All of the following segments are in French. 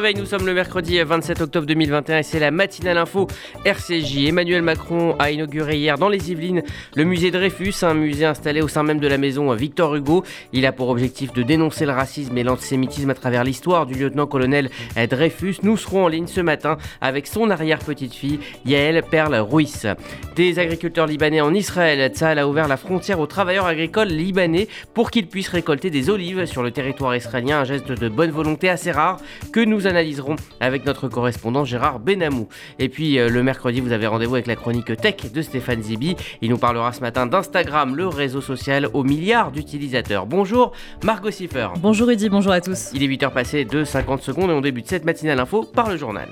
nous sommes le mercredi 27 octobre 2021 et c'est la matinale info RCJ. Emmanuel Macron a inauguré hier dans les Yvelines le musée Dreyfus, un musée installé au sein même de la maison Victor Hugo. Il a pour objectif de dénoncer le racisme et l'antisémitisme à travers l'histoire du lieutenant-colonel Dreyfus. Nous serons en ligne ce matin avec son arrière-petite-fille Yael Perle Ruiz. Des agriculteurs libanais en Israël, Tzahal a ouvert la frontière aux travailleurs agricoles libanais pour qu'ils puissent récolter des olives sur le territoire israélien, un geste de bonne volonté assez rare que nous analyserons avec notre correspondant Gérard Benamou. Et puis euh, le mercredi, vous avez rendez-vous avec la chronique tech de Stéphane Zibi. Il nous parlera ce matin d'Instagram, le réseau social aux milliards d'utilisateurs. Bonjour Margot Siffer. Bonjour Rudy, bonjour à tous. Il est 8h passé de 50 secondes et on débute cette matinale info par le journal.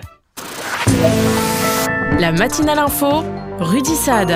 La matinale info, Rudy Saad.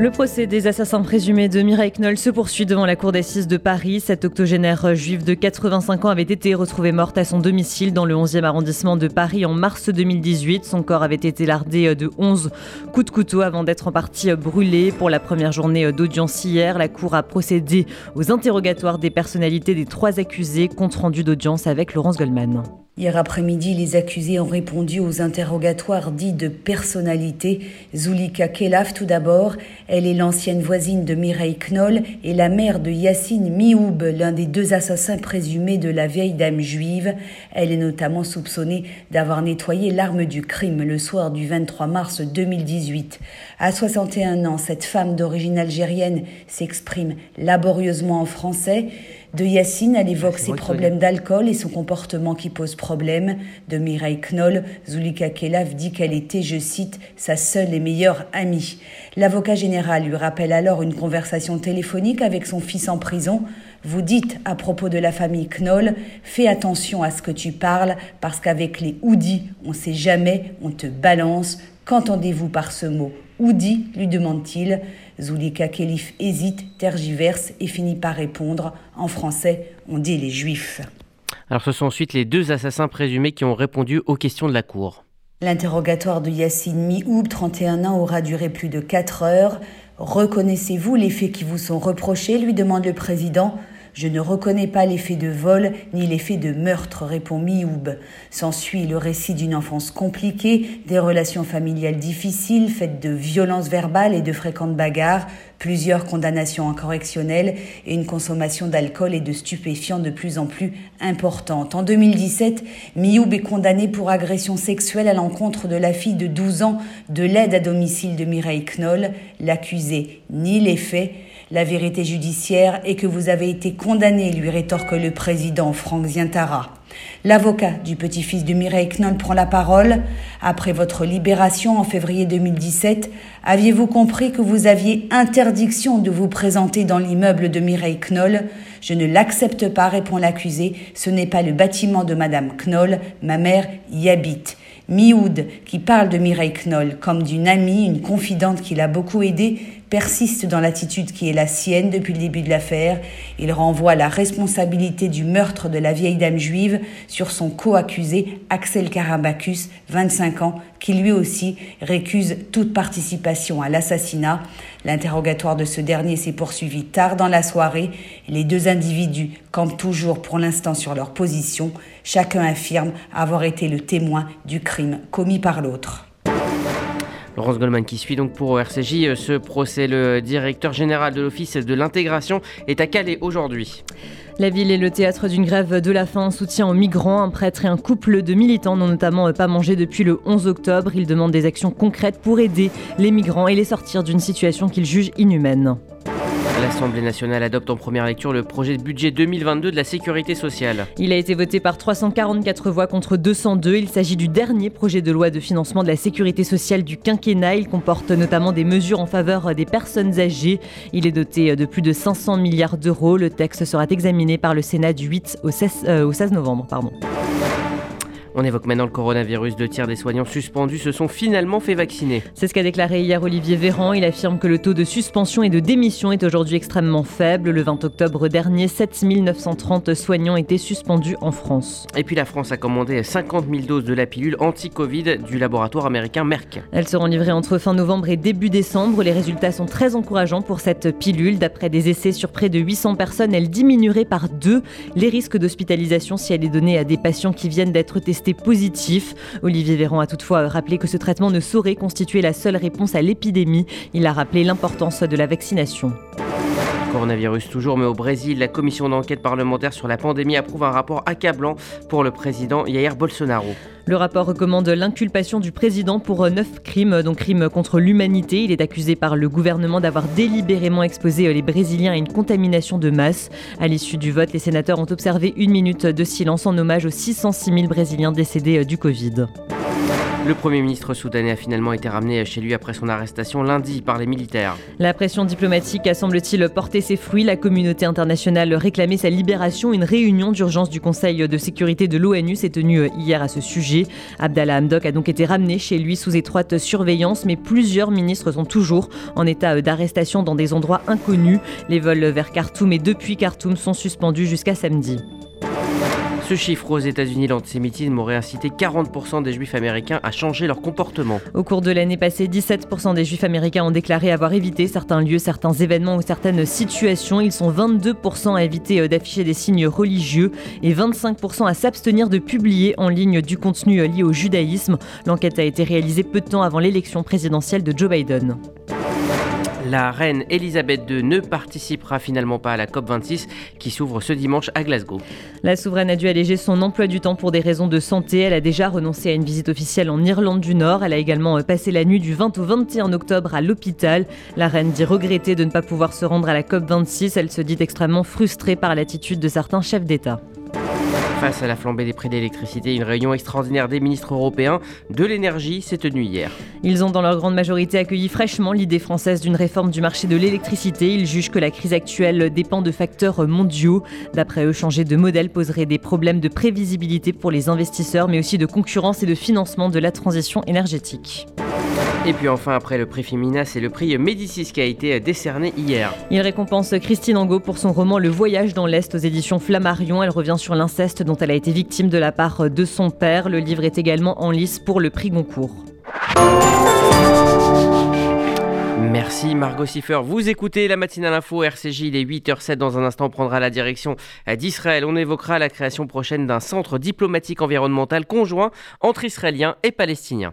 Le procès des assassins présumés de Mireille Knoll se poursuit devant la cour d'assises de Paris. Cette octogénaire juive de 85 ans avait été retrouvée morte à son domicile dans le 11e arrondissement de Paris en mars 2018. Son corps avait été lardé de 11 coups de couteau avant d'être en partie brûlé. Pour la première journée d'audience hier, la cour a procédé aux interrogatoires des personnalités des trois accusés, compte rendu d'audience avec Laurence Goldman. Hier après-midi, les accusés ont répondu aux interrogatoires dits de personnalité. Zulika Kelaf tout d'abord, elle est l'ancienne voisine de Mireille Knoll et la mère de Yassine Mioub, l'un des deux assassins présumés de la vieille dame juive. Elle est notamment soupçonnée d'avoir nettoyé l'arme du crime le soir du 23 mars 2018. À 61 ans, cette femme d'origine algérienne s'exprime laborieusement en français. De Yacine, elle évoque ses problèmes d'alcool et son comportement qui pose problème. De Mireille Knoll, Zulika Kelaf dit qu'elle était, je cite, sa seule et meilleure amie. L'avocat général lui rappelle alors une conversation téléphonique avec son fils en prison. Vous dites à propos de la famille Knoll, fais attention à ce que tu parles parce qu'avec les houdis, on sait jamais, on te balance. Qu'entendez-vous par ce mot Oudi lui demande-t-il. Zulika Kelif hésite, tergiverse et finit par répondre. En français, on dit les juifs. Alors ce sont ensuite les deux assassins présumés qui ont répondu aux questions de la cour. L'interrogatoire de Yassine Mioub, 31 ans, aura duré plus de 4 heures. Reconnaissez-vous les faits qui vous sont reprochés lui demande le président. Je ne reconnais pas l'effet de vol ni l'effet de meurtre, répond Mioub. S'ensuit le récit d'une enfance compliquée, des relations familiales difficiles, faites de violences verbales et de fréquentes bagarres, plusieurs condamnations en correctionnel et une consommation d'alcool et de stupéfiants de plus en plus importante. En 2017, Mioub est condamné pour agression sexuelle à l'encontre de la fille de 12 ans de l'aide à domicile de Mireille Knoll. L'accusé nie les faits la vérité judiciaire est que vous avez été condamné, lui rétorque le président Franck Zientara. L'avocat du petit-fils de Mireille Knoll prend la parole. Après votre libération en février 2017, aviez-vous compris que vous aviez interdiction de vous présenter dans l'immeuble de Mireille Knoll? Je ne l'accepte pas, répond l'accusé. Ce n'est pas le bâtiment de Madame Knoll. Ma mère y habite. Mioud, qui parle de Mireille Knoll comme d'une amie, une confidente qui l'a beaucoup aidée, persiste dans l'attitude qui est la sienne depuis le début de l'affaire. Il renvoie la responsabilité du meurtre de la vieille dame juive sur son co-accusé Axel Karabakis, 25 ans, qui lui aussi récuse toute participation à l'assassinat. L'interrogatoire de ce dernier s'est poursuivi tard dans la soirée. Les deux individus campent toujours pour l'instant sur leur position. Chacun affirme avoir été le témoin du crime commis par l'autre. Laurence Goldman qui suit donc pour RCJ euh, ce procès. Le directeur général de l'Office de l'intégration est à Calais aujourd'hui. La ville est le théâtre d'une grève de la faim en soutien aux migrants. Un prêtre et un couple de militants n'ont notamment pas mangé depuis le 11 octobre. Ils demandent des actions concrètes pour aider les migrants et les sortir d'une situation qu'ils jugent inhumaine. L'Assemblée nationale adopte en première lecture le projet de budget 2022 de la sécurité sociale. Il a été voté par 344 voix contre 202. Il s'agit du dernier projet de loi de financement de la sécurité sociale du quinquennat. Il comporte notamment des mesures en faveur des personnes âgées. Il est doté de plus de 500 milliards d'euros. Le texte sera examiné par le Sénat du 8 au 16, euh, au 16 novembre. Pardon. On évoque maintenant le coronavirus. Deux tiers des soignants suspendus se sont finalement fait vacciner. C'est ce qu'a déclaré hier Olivier Véran. Il affirme que le taux de suspension et de démission est aujourd'hui extrêmement faible. Le 20 octobre dernier, 7930 soignants étaient suspendus en France. Et puis la France a commandé 50 000 doses de la pilule anti-Covid du laboratoire américain Merck. Elles seront livrées entre fin novembre et début décembre. Les résultats sont très encourageants pour cette pilule. D'après des essais sur près de 800 personnes, elle diminuerait par deux les risques d'hospitalisation si elle est donnée à des patients qui viennent d'être testés positifs. Olivier Véran a toutefois rappelé que ce traitement ne saurait constituer la seule réponse à l'épidémie. Il a rappelé l'importance de la vaccination. Coronavirus toujours, mais au Brésil, la commission d'enquête parlementaire sur la pandémie approuve un rapport accablant pour le président Jair Bolsonaro. Le rapport recommande l'inculpation du président pour neuf crimes, dont crimes contre l'humanité. Il est accusé par le gouvernement d'avoir délibérément exposé les Brésiliens à une contamination de masse. À l'issue du vote, les sénateurs ont observé une minute de silence en hommage aux 606 000 Brésiliens décédés du Covid. Le Premier ministre soudanais a finalement été ramené chez lui après son arrestation lundi par les militaires. La pression diplomatique a semble-t-il porté ses fruits. La communauté internationale réclamait sa libération. Une réunion d'urgence du Conseil de sécurité de l'ONU s'est tenue hier à ce sujet. Abdallah Hamdok a donc été ramené chez lui sous étroite surveillance, mais plusieurs ministres sont toujours en état d'arrestation dans des endroits inconnus. Les vols vers Khartoum et depuis Khartoum sont suspendus jusqu'à samedi. Ce chiffre aux États-Unis, l'antisémitisme aurait incité 40% des juifs américains à changer leur comportement. Au cours de l'année passée, 17% des juifs américains ont déclaré avoir évité certains lieux, certains événements ou certaines situations. Ils sont 22% à éviter euh, d'afficher des signes religieux et 25% à s'abstenir de publier en ligne du contenu euh, lié au judaïsme. L'enquête a été réalisée peu de temps avant l'élection présidentielle de Joe Biden. La reine Elisabeth II ne participera finalement pas à la COP26 qui s'ouvre ce dimanche à Glasgow. La souveraine a dû alléger son emploi du temps pour des raisons de santé. Elle a déjà renoncé à une visite officielle en Irlande du Nord. Elle a également passé la nuit du 20 au 21 octobre à l'hôpital. La reine dit regretter de ne pas pouvoir se rendre à la COP26. Elle se dit extrêmement frustrée par l'attitude de certains chefs d'État. Face à la flambée des prix d'électricité, une réunion extraordinaire des ministres européens de l'énergie s'est tenue hier. Ils ont dans leur grande majorité accueilli fraîchement l'idée française d'une réforme du marché de l'électricité. Ils jugent que la crise actuelle dépend de facteurs mondiaux. D'après eux, changer de modèle poserait des problèmes de prévisibilité pour les investisseurs, mais aussi de concurrence et de financement de la transition énergétique. Et puis enfin, après le prix Femina, c'est le prix Médicis qui a été décerné hier. Il récompense Christine Angot pour son roman Le Voyage dans l'Est aux éditions Flammarion. Elle revient sur l'inceste dont elle a été victime de la part de son père. Le livre est également en lice pour le prix Goncourt. Merci Margot Siffer. Vous écoutez la matinale info RCJ, il est 8h07. Dans un instant, on prendra la direction d'Israël. On évoquera la création prochaine d'un centre diplomatique environnemental conjoint entre Israéliens et Palestiniens.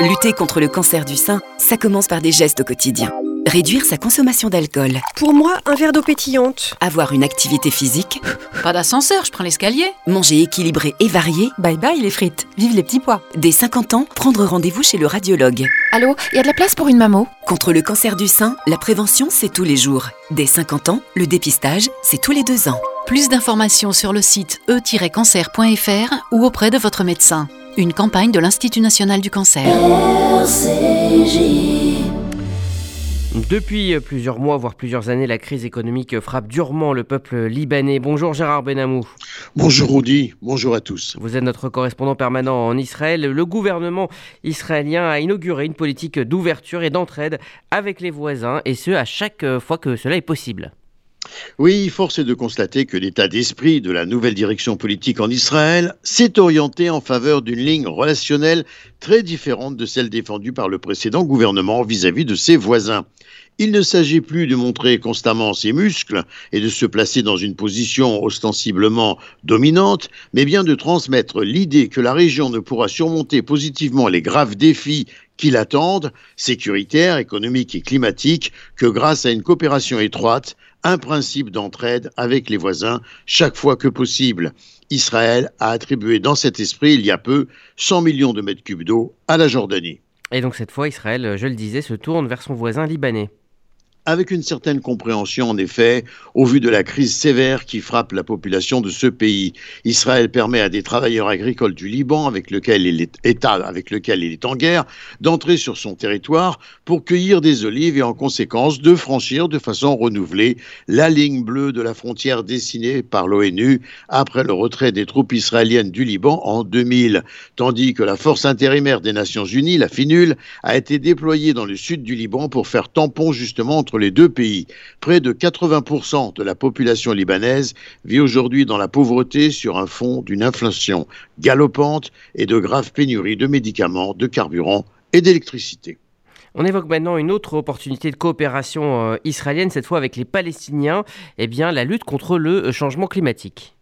Lutter contre le cancer du sein, ça commence par des gestes au quotidien. Réduire sa consommation d'alcool. Pour moi, un verre d'eau pétillante. Avoir une activité physique. Pas d'ascenseur, je prends l'escalier. Manger équilibré et varié. Bye bye les frites, vive les petits pois. Dès 50 ans, prendre rendez-vous chez le radiologue. Allô, il y a de la place pour une mammo Contre le cancer du sein, la prévention, c'est tous les jours. Dès 50 ans, le dépistage, c'est tous les deux ans. Plus d'informations sur le site e-cancer.fr ou auprès de votre médecin. Une campagne de l'Institut national du cancer. Depuis plusieurs mois, voire plusieurs années, la crise économique frappe durement le peuple libanais. Bonjour Gérard Benamou. Bonjour Rudy, bonjour à tous. Vous êtes notre correspondant permanent en Israël. Le gouvernement israélien a inauguré une politique d'ouverture et d'entraide avec les voisins, et ce à chaque fois que cela est possible. Oui, force est de constater que l'état d'esprit de la nouvelle direction politique en Israël s'est orienté en faveur d'une ligne relationnelle très différente de celle défendue par le précédent gouvernement vis-à-vis de ses voisins. Il ne s'agit plus de montrer constamment ses muscles et de se placer dans une position ostensiblement dominante, mais bien de transmettre l'idée que la région ne pourra surmonter positivement les graves défis qui l'attendent, sécuritaires, économiques et climatiques, que grâce à une coopération étroite un principe d'entraide avec les voisins chaque fois que possible. Israël a attribué dans cet esprit, il y a peu, 100 millions de mètres cubes d'eau à la Jordanie. Et donc cette fois, Israël, je le disais, se tourne vers son voisin libanais avec une certaine compréhension en effet, au vu de la crise sévère qui frappe la population de ce pays. Israël permet à des travailleurs agricoles du Liban, avec lequel il est, État avec lequel il est en guerre, d'entrer sur son territoire pour cueillir des olives et en conséquence de franchir de façon renouvelée la ligne bleue de la frontière dessinée par l'ONU après le retrait des troupes israéliennes du Liban en 2000, tandis que la force intérimaire des Nations Unies, la FINUL, a été déployée dans le sud du Liban pour faire tampon justement entre les deux pays. Près de 80% de la population libanaise vit aujourd'hui dans la pauvreté sur un fond d'une inflation galopante et de graves pénuries de médicaments, de carburant et d'électricité. On évoque maintenant une autre opportunité de coopération euh, israélienne, cette fois avec les Palestiniens, eh bien la lutte contre le euh, changement climatique.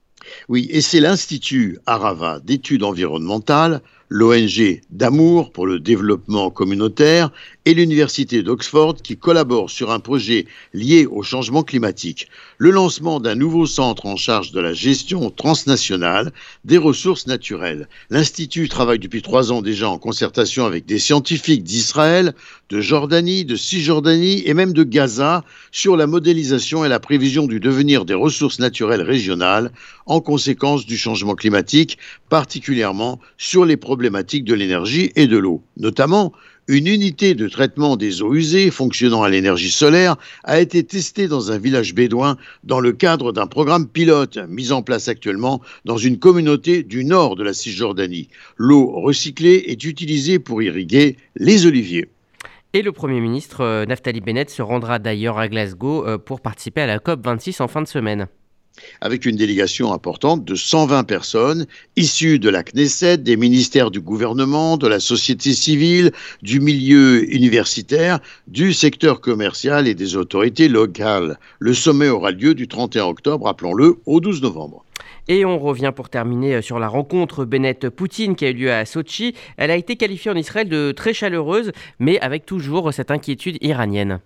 Oui, et c'est l'Institut Arava d'études environnementales l'ONG D'amour pour le développement communautaire et l'Université d'Oxford qui collaborent sur un projet lié au changement climatique, le lancement d'un nouveau centre en charge de la gestion transnationale des ressources naturelles. L'Institut travaille depuis trois ans déjà en concertation avec des scientifiques d'Israël, de Jordanie, de Cisjordanie et même de Gaza sur la modélisation et la prévision du devenir des ressources naturelles régionales en conséquence du changement climatique, particulièrement sur les problèmes de l'énergie et de l'eau. Notamment, une unité de traitement des eaux usées fonctionnant à l'énergie solaire a été testée dans un village bédouin dans le cadre d'un programme pilote mis en place actuellement dans une communauté du nord de la Cisjordanie. L'eau recyclée est utilisée pour irriguer les oliviers. Et le Premier ministre euh, Naftali Bennett se rendra d'ailleurs à Glasgow euh, pour participer à la COP26 en fin de semaine avec une délégation importante de 120 personnes issues de la Knesset, des ministères du gouvernement, de la société civile, du milieu universitaire, du secteur commercial et des autorités locales. Le sommet aura lieu du 31 octobre, rappelons-le, au 12 novembre. Et on revient pour terminer euh, sur la rencontre Bennett-Poutine qui a eu lieu à Sochi. Elle a été qualifiée en Israël de très chaleureuse, mais avec toujours cette inquiétude iranienne.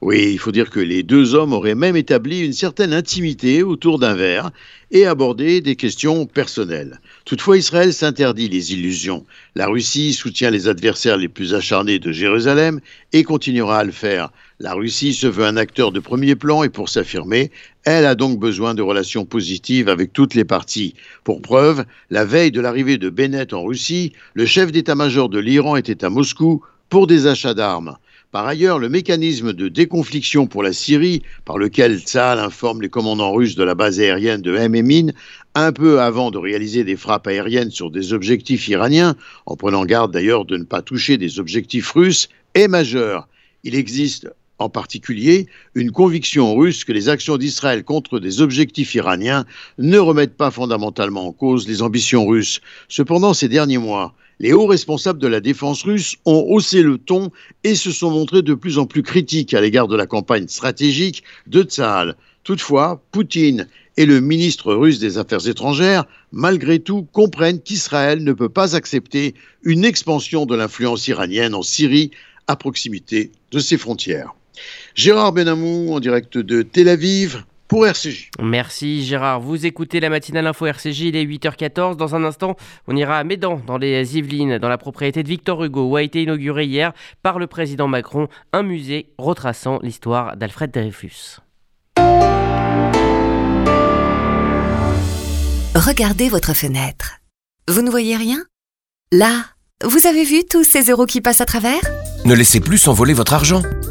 Oui, il faut dire que les deux hommes auraient même établi une certaine intimité autour d'un verre et abordé des questions personnelles. Toutefois, Israël s'interdit les illusions. La Russie soutient les adversaires les plus acharnés de Jérusalem et continuera à le faire. La Russie se veut un acteur de premier plan et pour s'affirmer, elle a donc besoin de relations positives avec toutes les parties. Pour preuve, la veille de l'arrivée de Bennett en Russie, le chef d'état-major de l'Iran était à Moscou pour des achats d'armes. Par ailleurs, le mécanisme de déconfliction pour la Syrie, par lequel Tsahal informe les commandants russes de la base aérienne de Mmin, un peu avant de réaliser des frappes aériennes sur des objectifs iraniens, en prenant garde d'ailleurs de ne pas toucher des objectifs russes, est majeur. Il existe en particulier une conviction russe que les actions d'Israël contre des objectifs iraniens ne remettent pas fondamentalement en cause les ambitions russes. Cependant, ces derniers mois, les hauts responsables de la défense russe ont haussé le ton et se sont montrés de plus en plus critiques à l'égard de la campagne stratégique de Tsahal. Toutefois, Poutine et le ministre russe des Affaires étrangères, malgré tout, comprennent qu'Israël ne peut pas accepter une expansion de l'influence iranienne en Syrie à proximité de ses frontières. Gérard Benamou en direct de Tel Aviv pour RCJ. Merci Gérard. Vous écoutez la matinale info RCJ, il est 8h14. Dans un instant, on ira à Médan, dans les Yvelines, dans la propriété de Victor Hugo, où a été inauguré hier par le président Macron un musée retraçant l'histoire d'Alfred Dreyfus. Regardez votre fenêtre. Vous ne voyez rien? Là, vous avez vu tous ces euros qui passent à travers? Ne laissez plus s'envoler votre argent.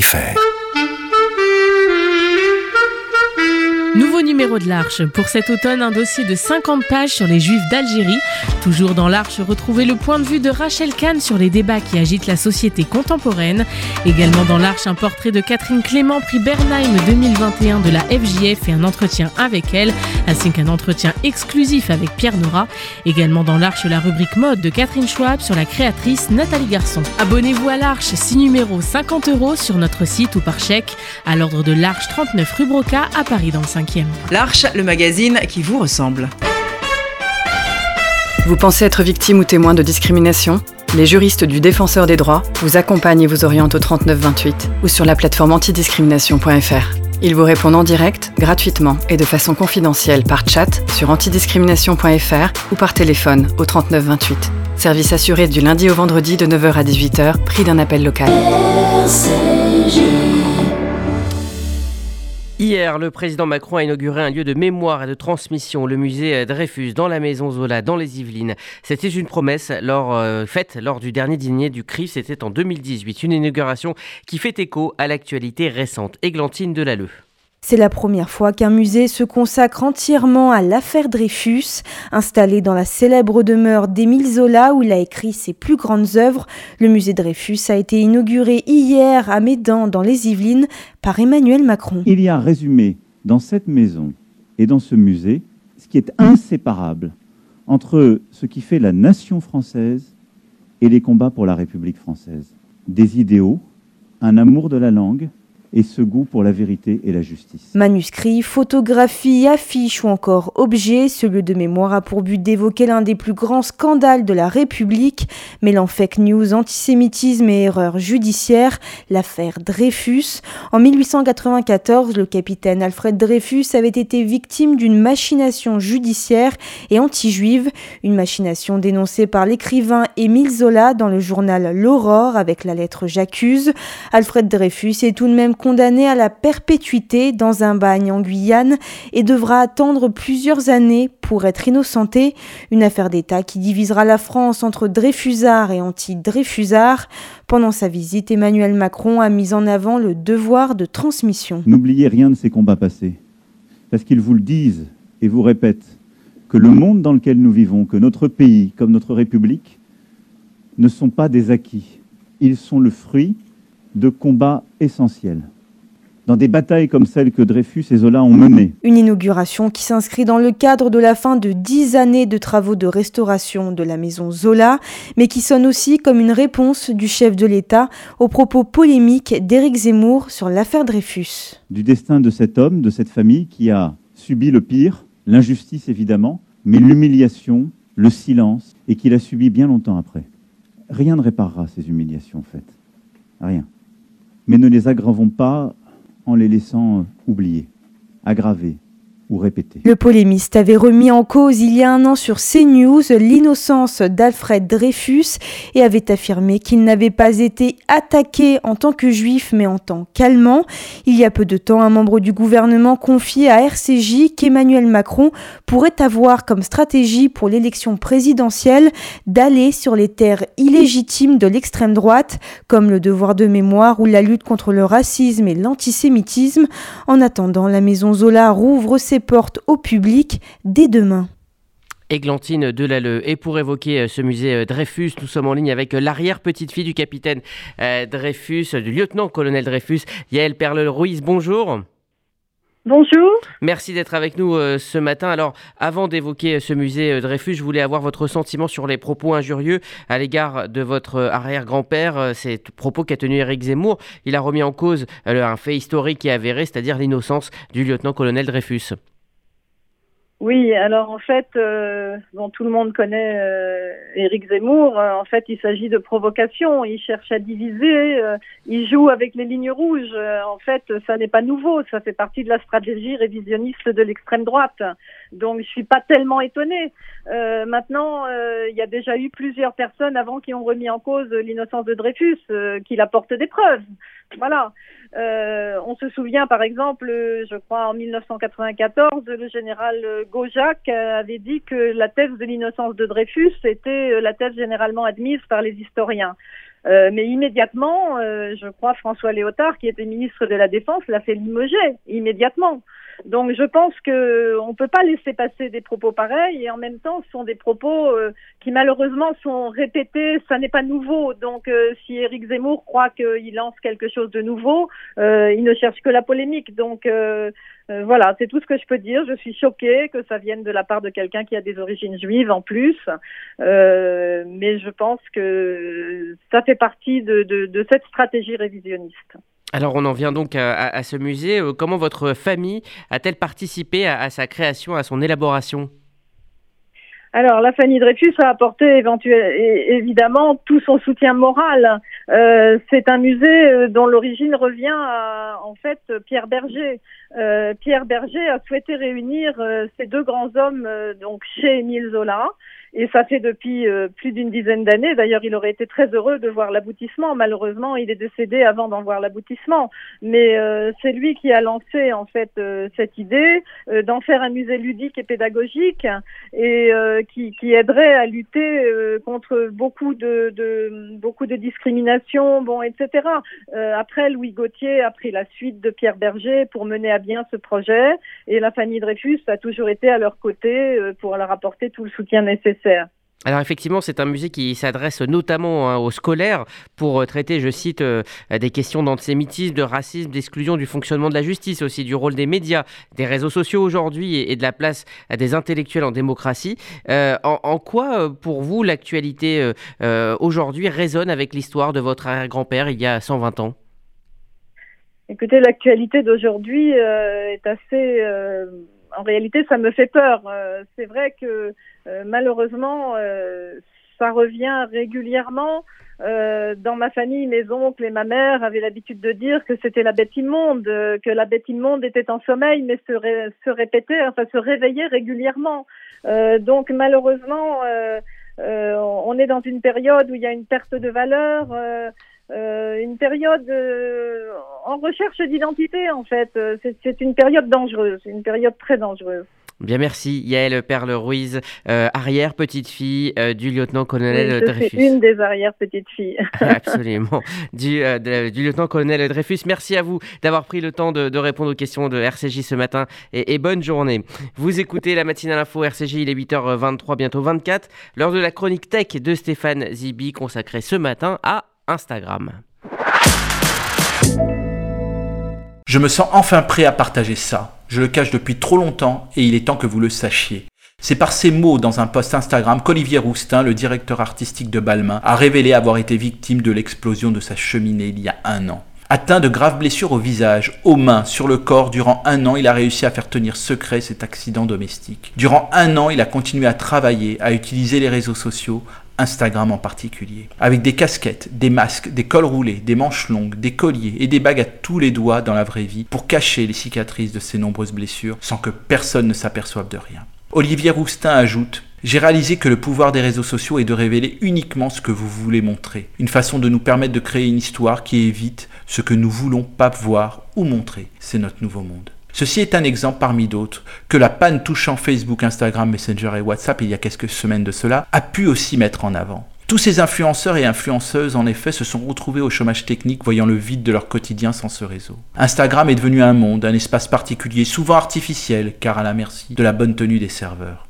Fair. Nouveau numéro de l'Arche. Pour cet automne, un dossier de 50 pages sur les Juifs d'Algérie. Toujours dans l'Arche, retrouvez le point de vue de Rachel Kahn sur les débats qui agitent la société contemporaine. Également dans l'Arche, un portrait de Catherine Clément, prix Bernheim 2021 de la FJF et un entretien avec elle, ainsi qu'un entretien exclusif avec Pierre Nora. Également dans l'Arche, la rubrique mode de Catherine Schwab sur la créatrice Nathalie Garçon. Abonnez-vous à l'Arche, 6 numéros 50 euros sur notre site ou par chèque à l'ordre de l'Arche 39 rue Broca à Paris dans le 5 L'Arche, le magazine qui vous ressemble. Vous pensez être victime ou témoin de discrimination? Les juristes du Défenseur des droits vous accompagnent et vous orientent au 3928 ou sur la plateforme antidiscrimination.fr. Ils vous répondent en direct, gratuitement et de façon confidentielle par chat sur antidiscrimination.fr ou par téléphone au 3928. Service assuré du lundi au vendredi de 9h à 18h, prix d'un appel local. Hier, le président Macron a inauguré un lieu de mémoire et de transmission, le musée Dreyfus, dans la maison Zola, dans les Yvelines. C'était une promesse euh, faite lors du dernier dîner du CRIF, c'était en 2018. Une inauguration qui fait écho à l'actualité récente. Églantine Delalleux. C'est la première fois qu'un musée se consacre entièrement à l'affaire Dreyfus. Installé dans la célèbre demeure d'Émile Zola où il a écrit ses plus grandes œuvres, le musée Dreyfus a été inauguré hier à Médan dans les Yvelines par Emmanuel Macron. Il y a résumé dans cette maison et dans ce musée ce qui est inséparable entre ce qui fait la nation française et les combats pour la République française. Des idéaux, un amour de la langue, et ce goût pour la vérité et la justice. Manuscrits, photographies, affiches ou encore objets, ce lieu de mémoire a pour but d'évoquer l'un des plus grands scandales de la République, mêlant fake news, antisémitisme et erreurs judiciaires, l'affaire Dreyfus. En 1894, le capitaine Alfred Dreyfus avait été victime d'une machination judiciaire et anti-juive, une machination dénoncée par l'écrivain Émile Zola dans le journal L'Aurore avec la lettre J'accuse. Alfred Dreyfus est tout de même condamné à la perpétuité dans un bagne en Guyane et devra attendre plusieurs années pour être innocenté. Une affaire d'État qui divisera la France entre Dreyfusards et anti-Dreyfusards. Pendant sa visite, Emmanuel Macron a mis en avant le devoir de transmission. N'oubliez rien de ces combats passés, parce qu'ils vous le disent et vous répètent que le monde dans lequel nous vivons, que notre pays, comme notre République, ne sont pas des acquis. Ils sont le fruit de combats essentiels dans des batailles comme celles que Dreyfus et Zola ont menées. Une inauguration qui s'inscrit dans le cadre de la fin de dix années de travaux de restauration de la maison Zola, mais qui sonne aussi comme une réponse du chef de l'État aux propos polémiques d'Éric Zemmour sur l'affaire Dreyfus. Du destin de cet homme, de cette famille qui a subi le pire l'injustice évidemment, mais l'humiliation, le silence, et qu'il a subi bien longtemps après. Rien ne réparera ces humiliations, en fait. Rien. Mais ne les aggravons pas en les laissant oublier, aggraver, le polémiste avait remis en cause il y a un an sur CNews l'innocence d'Alfred Dreyfus et avait affirmé qu'il n'avait pas été attaqué en tant que juif mais en tant qu'allemand. Il y a peu de temps, un membre du gouvernement confié à RCJ qu'Emmanuel Macron pourrait avoir comme stratégie pour l'élection présidentielle d'aller sur les terres illégitimes de l'extrême droite, comme le devoir de mémoire ou la lutte contre le racisme et l'antisémitisme. En attendant, la maison Zola rouvre ses portes au public dès demain. Églantine Delalleux. Et pour évoquer euh, ce musée euh, Dreyfus, nous sommes en ligne avec euh, l'arrière-petite-fille du capitaine Dreyfus, du lieutenant-colonel Dreyfus, Yael Perle-Ruiz. Bonjour. Bonjour. Merci d'être avec nous ce matin. Alors, avant d'évoquer ce musée Dreyfus, je voulais avoir votre sentiment sur les propos injurieux à l'égard de votre arrière-grand-père. Ces propos qu'a tenu Éric Zemmour. Il a remis en cause un fait historique et avéré, c'est-à-dire l'innocence du lieutenant-colonel Dreyfus. Oui, alors en fait, euh, bon, tout le monde connaît euh, Éric Zemmour. Euh, en fait, il s'agit de provocation. Il cherche à diviser. Euh, il joue avec les lignes rouges. en fait, ça n'est pas nouveau. Ça fait partie de la stratégie révisionniste de l'extrême droite. Donc, je suis pas tellement étonnée. maintenant, il y a déjà eu plusieurs personnes avant qui ont remis en cause l'innocence de Dreyfus, qu'il apporte des preuves. Voilà. Euh, on se souvient par exemple, je crois en 1994, le général Gaujac avait dit que la thèse de l'innocence de Dreyfus était la thèse généralement admise par les historiens. Euh, mais immédiatement, euh, je crois François Léotard, qui était ministre de la Défense, l'a fait limoger immédiatement. Donc je pense que on peut pas laisser passer des propos pareils et en même temps ce sont des propos euh, qui malheureusement sont répétés, ça n'est pas nouveau. Donc euh, si Éric Zemmour croit qu'il lance quelque chose de nouveau, euh, il ne cherche que la polémique. Donc voilà, c'est tout ce que je peux dire. Je suis choquée que ça vienne de la part de quelqu'un qui a des origines juives en plus, mais je pense que ça fait partie de, de, de cette stratégie révisionniste. Alors on en vient donc à, ce musée. Euh, comment votre famille a-t-elle participé à, sa création, à son élaboration? Alors, la famille Dreyfus a apporté évidemment tout son soutien moral. Euh, c'est un musée euh, dont l'origine revient à, en fait, Pierre Berger. Pierre Berger a souhaité réunir ces deux grands hommes donc chez Émile Zola. Et ça fait depuis euh, plus d'une dizaine d'années. D'ailleurs, il aurait été très heureux de voir l'aboutissement. Malheureusement, il est décédé avant d'en voir l'aboutissement. Mais euh, c'est lui qui a lancé en fait euh, cette idée d'en faire un musée ludique et pédagogique et qui, qui, aiderait à lutter contre beaucoup de, de, beaucoup de discrimination, bon, etc. après, Louis Gauthier a pris la suite de Pierre Berger pour mener à bien ce projet et la famille Dreyfus a toujours été à leur côté pour leur apporter tout le soutien nécessaire alors effectivement, c'est un musée qui s'adresse notamment hein, aux scolaires pour euh, traiter, je cite, euh, des questions d'antisémitisme, de racisme, d'exclusion, du fonctionnement de la justice, aussi du rôle des médias, des réseaux sociaux aujourd'hui et, de la place des intellectuels en démocratie. Euh, en, quoi, pour vous, l'actualité aujourd'hui résonne avec l'histoire de votre arrière-grand-père il y a 120 ans? Écoutez, l'actualité d'aujourd'hui est assez en réalité, ça me fait peur. C'est vrai que malheureusement, euh, ça revient régulièrement. dans ma famille, mes oncles et ma mère avaient l'habitude de dire que c'était la bête immonde, que la bête immonde était en sommeil, mais se, se répétait, enfin se réveillait régulièrement. donc malheureusement, on est dans une période où il y a une perte de valeur. une période en recherche d'identité, en fait. Euh, c'est une période dangereuse, une période très dangereuse. Bien, merci. Yael Perle-Ruiz, euh, arrière-petite-fille euh, du lieutenant-colonel Dreyfus. une des arrière-petites-filles. Absolument. Du, du lieutenant-colonel Dreyfus. Merci à vous d'avoir pris le temps de, répondre aux questions de RCJ ce matin et, et, bonne journée. Vous écoutez la matinale info RCJ, il est 8h23, bientôt 24, lors de la chronique tech de Stéphane Zibi consacrée ce matin à Instagram. Je me sens enfin prêt à partager ça. Je le cache depuis trop longtemps et il est temps que vous le sachiez. C'est par ces mots dans un post Instagram qu'Olivier Roustin, le directeur artistique de Balmain, a révélé avoir été victime de l'explosion de sa cheminée il y a un an. Atteint de graves blessures au visage, aux mains, sur le corps, durant un an, il a réussi à faire tenir secret cet accident domestique. Durant un an, il a continué à travailler, à utiliser les réseaux sociaux, Instagram en particulier. Avec des casquettes, des masques, des cols roulés, des manches longues, des colliers et des bagues à tous les doigts dans la vraie vie pour cacher les cicatrices de ses nombreuses blessures sans que personne ne s'aperçoive de rien. Olivier Roustin ajoute j'ai réalisé que le pouvoir des réseaux sociaux est de révéler uniquement ce que vous voulez montrer. Une façon de nous permettre de créer une histoire qui évite ce que nous voulons pas voir ou montrer. C'est notre nouveau monde. Ceci est un exemple parmi d'autres que la panne touchant Facebook, Instagram, Messenger et WhatsApp il y a quelques semaines de cela a pu aussi mettre en avant. Tous ces influenceurs et influenceuses, en effet, se sont retrouvés au chômage technique, voyant le vide de leur quotidien sans ce réseau. Instagram est devenu un monde, un espace particulier, souvent artificiel, car à la merci de la bonne tenue des serveurs.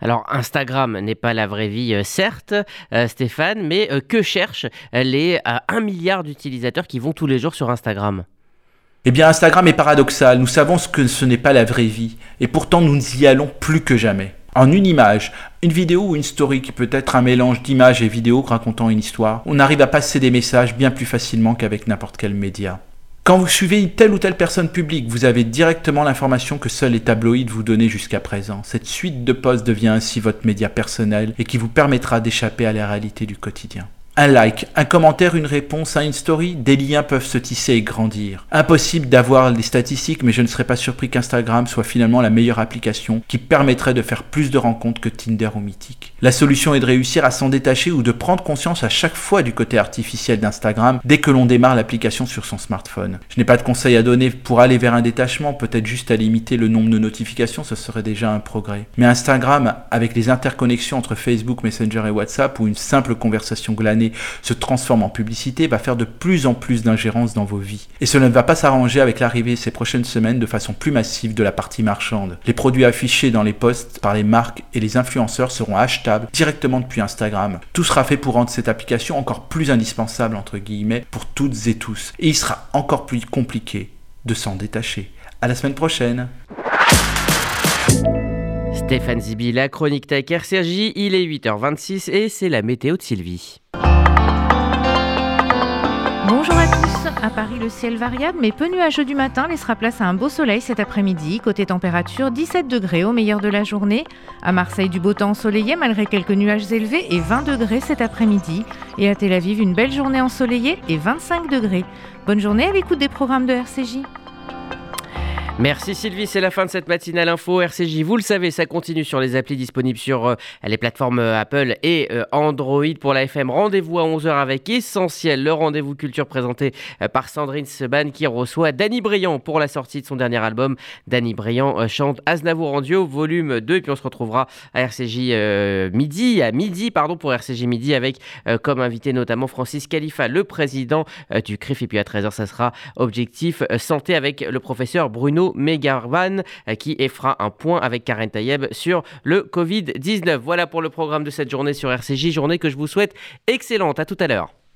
Alors Instagram n'est pas la vraie vie, euh, certes, euh, Stéphane, mais euh, que cherchent les 1 milliard d'utilisateurs qui vont tous les jours sur Instagram? Eh bien, Instagram est paradoxal. Nous savons ce que ce n'est pas la vraie vie. Et pourtant, nous y allons plus que jamais. En une image, une vidéo ou une story qui peut être un mélange d'images et vidéos racontant une histoire, on arrive à passer des messages bien plus facilement qu'avec n'importe quel média. Quand vous suivez une telle ou telle personne publique, vous avez directement l'information que seuls les tabloïds vous donnaient jusqu'à présent. Cette suite de posts devient ainsi votre média personnel et qui vous permettra d'échapper à la réalité du quotidien. Un like, un commentaire, une réponse à une story, des liens peuvent se tisser et grandir. Impossible d'avoir les statistiques, mais je ne serais pas surpris qu'Instagram soit finalement la meilleure application qui permettrait de faire plus de rencontres que Tinder ou Mythique. La solution est de réussir à s'en détacher ou de prendre conscience à chaque fois du côté artificiel d'Instagram dès que l'on démarre l'application sur son smartphone. Je n'ai pas de conseils à donner pour aller vers un détachement, peut-être juste à limiter le nombre de notifications, ce serait déjà un progrès. Mais Instagram, avec les interconnexions entre Facebook, Messenger et WhatsApp ou une simple conversation glanée se transforme en publicité, va faire de plus en plus d'ingérence dans vos vies. Et cela ne va pas s'arranger avec l'arrivée ces prochaines semaines de façon plus massive de la partie marchande. Les produits affichés dans les posts par les marques et les influenceurs seront achetables directement depuis Instagram. Tout sera fait pour rendre cette application encore plus indispensable entre guillemets pour toutes et tous. Et il sera encore plus compliqué de s'en détacher. À la semaine prochaine. Stéphane Zibi, la chronique Tech RCJ, il est 8h26 et c'est la météo de Sylvie. Bonjour à tous. À Paris, le ciel variable mais peu nuageux du matin laissera place à un beau soleil cet après-midi. Côté température, 17 degrés au meilleur de la journée. À Marseille, du beau temps ensoleillé malgré quelques nuages élevés et 20 degrés cet après-midi. Et à Tel Aviv, une belle journée ensoleillée et 25 degrés. Bonne journée à l'écoute des programmes de RCJ. Merci Sylvie, c'est la fin de cette matinale info RCJ. Vous le savez, ça continue sur les applis disponibles sur euh, les plateformes euh, Apple et euh, Android pour la FM. Rendez-vous à 11h avec Essentiel, le rendez-vous culture présenté par Sandrine Seban qui reçoit Danny Briand pour la sortie de son dernier album. Danny Briand chante Aznavour en volume 2 et puis on se retrouvera à RCJ midi, à midi pardon pour RCJ midi avec comme invité notamment Francis Khalifa, le président du CRIF et puis à 13h ça sera Objectif Santé avec le professeur Bruno Megarvan euh, qui fera un point avec Karen Tayeb sur le Covid-19. Voilà pour le programme de cette journée sur RCJ, journée que je vous souhaite excellente. À tout à l'heure.